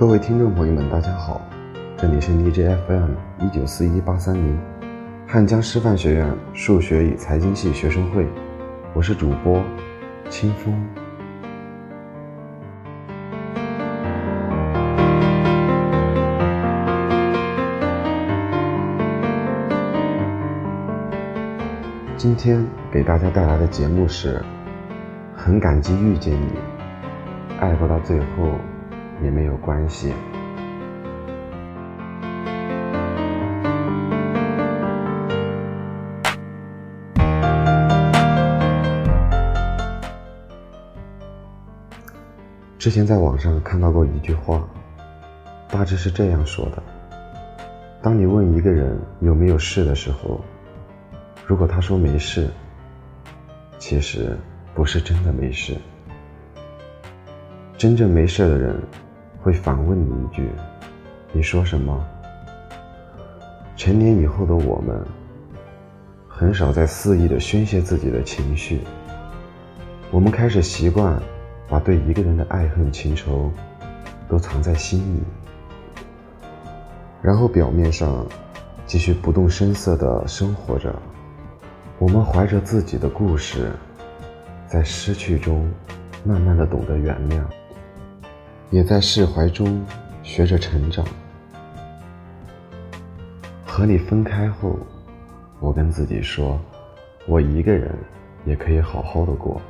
各位听众朋友们，大家好，这里是 DJFM 一九四一八三零，汉江师范学院数学与财经系学生会，我是主播清风。今天给大家带来的节目是，很感激遇见你，爱不到最后也没有关系。之前在网上看到过一句话，大致是这样说的：当你问一个人有没有事的时候，如果他说没事，其实不是真的没事。真正没事的人，会反问你一句：“你说什么？”成年以后的我们，很少再肆意的宣泄自己的情绪。我们开始习惯把对一个人的爱恨情仇都藏在心里，然后表面上继续不动声色的生活着。我们怀着自己的故事，在失去中慢慢的懂得原谅，也在释怀中学着成长。和你分开后，我跟自己说，我一个人也可以好好的过，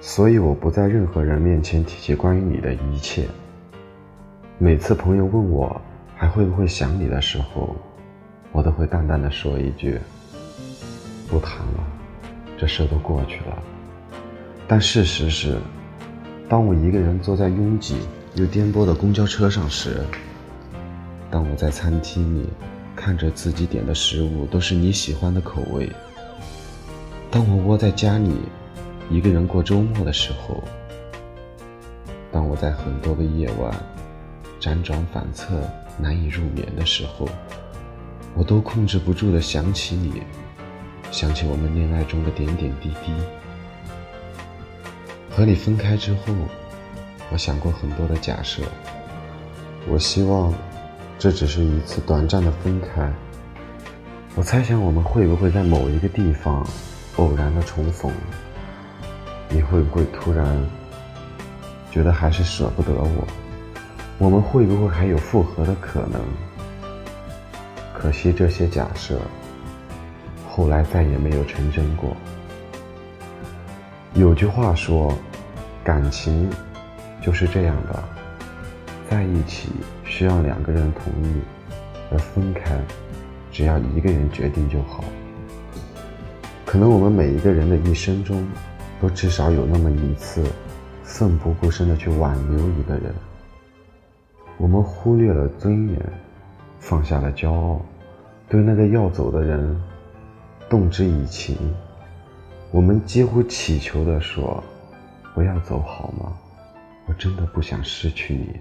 所以我不在任何人面前提起关于你的一切。每次朋友问我还会不会想你的时候，我都会淡淡的说一句。不谈了，这事都过去了。但事实是，当我一个人坐在拥挤又颠簸的公交车上时，当我在餐厅里看着自己点的食物都是你喜欢的口味，当我窝在家里一个人过周末的时候，当我在很多个夜晚辗转反侧难以入眠的时候，我都控制不住的想起你。想起我们恋爱中的点点滴滴，和你分开之后，我想过很多的假设。我希望这只是一次短暂的分开。我猜想我们会不会在某一个地方偶然的重逢？你会不会突然觉得还是舍不得我？我们会不会还有复合的可能？可惜这些假设。后来再也没有成真过。有句话说，感情就是这样的，在一起需要两个人同意，而分开只要一个人决定就好。可能我们每一个人的一生中，都至少有那么一次，奋不顾身的去挽留一个人。我们忽略了尊严，放下了骄傲，对那个要走的人。动之以情，我们几乎乞求的说：“不要走好吗？我真的不想失去你。”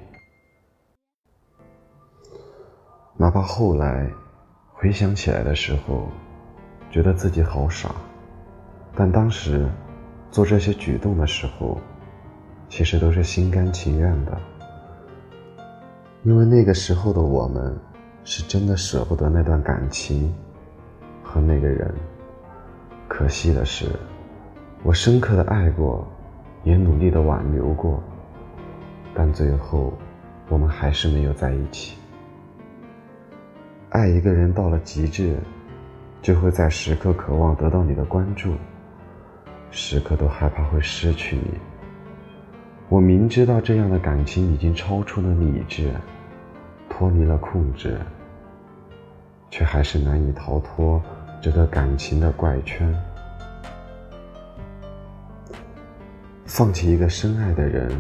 哪怕后来回想起来的时候，觉得自己好傻，但当时做这些举动的时候，其实都是心甘情愿的，因为那个时候的我们是真的舍不得那段感情。和那个人，可惜的是，我深刻的爱过，也努力的挽留过，但最后，我们还是没有在一起。爱一个人到了极致，就会在时刻渴望得到你的关注，时刻都害怕会失去你。我明知道这样的感情已经超出了理智，脱离了控制，却还是难以逃脱。这个感情的怪圈，放弃一个深爱的人，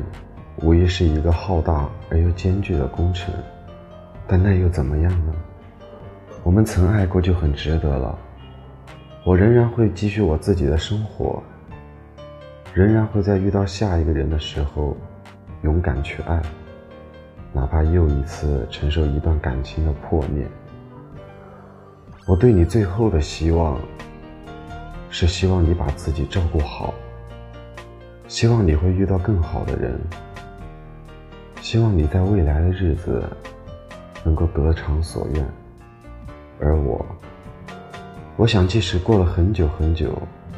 无疑是一个浩大而又艰巨的工程。但那又怎么样呢？我们曾爱过就很值得了。我仍然会继续我自己的生活，仍然会在遇到下一个人的时候，勇敢去爱，哪怕又一次承受一段感情的破灭。我对你最后的希望，是希望你把自己照顾好，希望你会遇到更好的人，希望你在未来的日子能够得偿所愿。而我，我想，即使过了很久很久，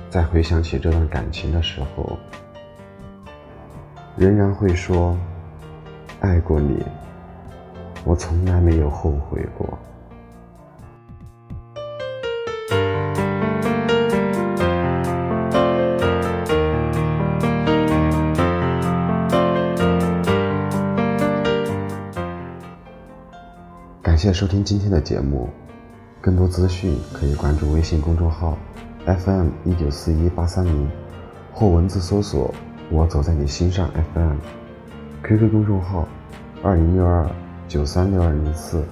再回想起这段感情的时候，仍然会说，爱过你，我从来没有后悔过。谢收听今天的节目。更多资讯可以关注微信公众号 FM 一九四一八三零，或文字搜索“我走在你心上 FM”，QQ 公众号二零六二九三六二零四。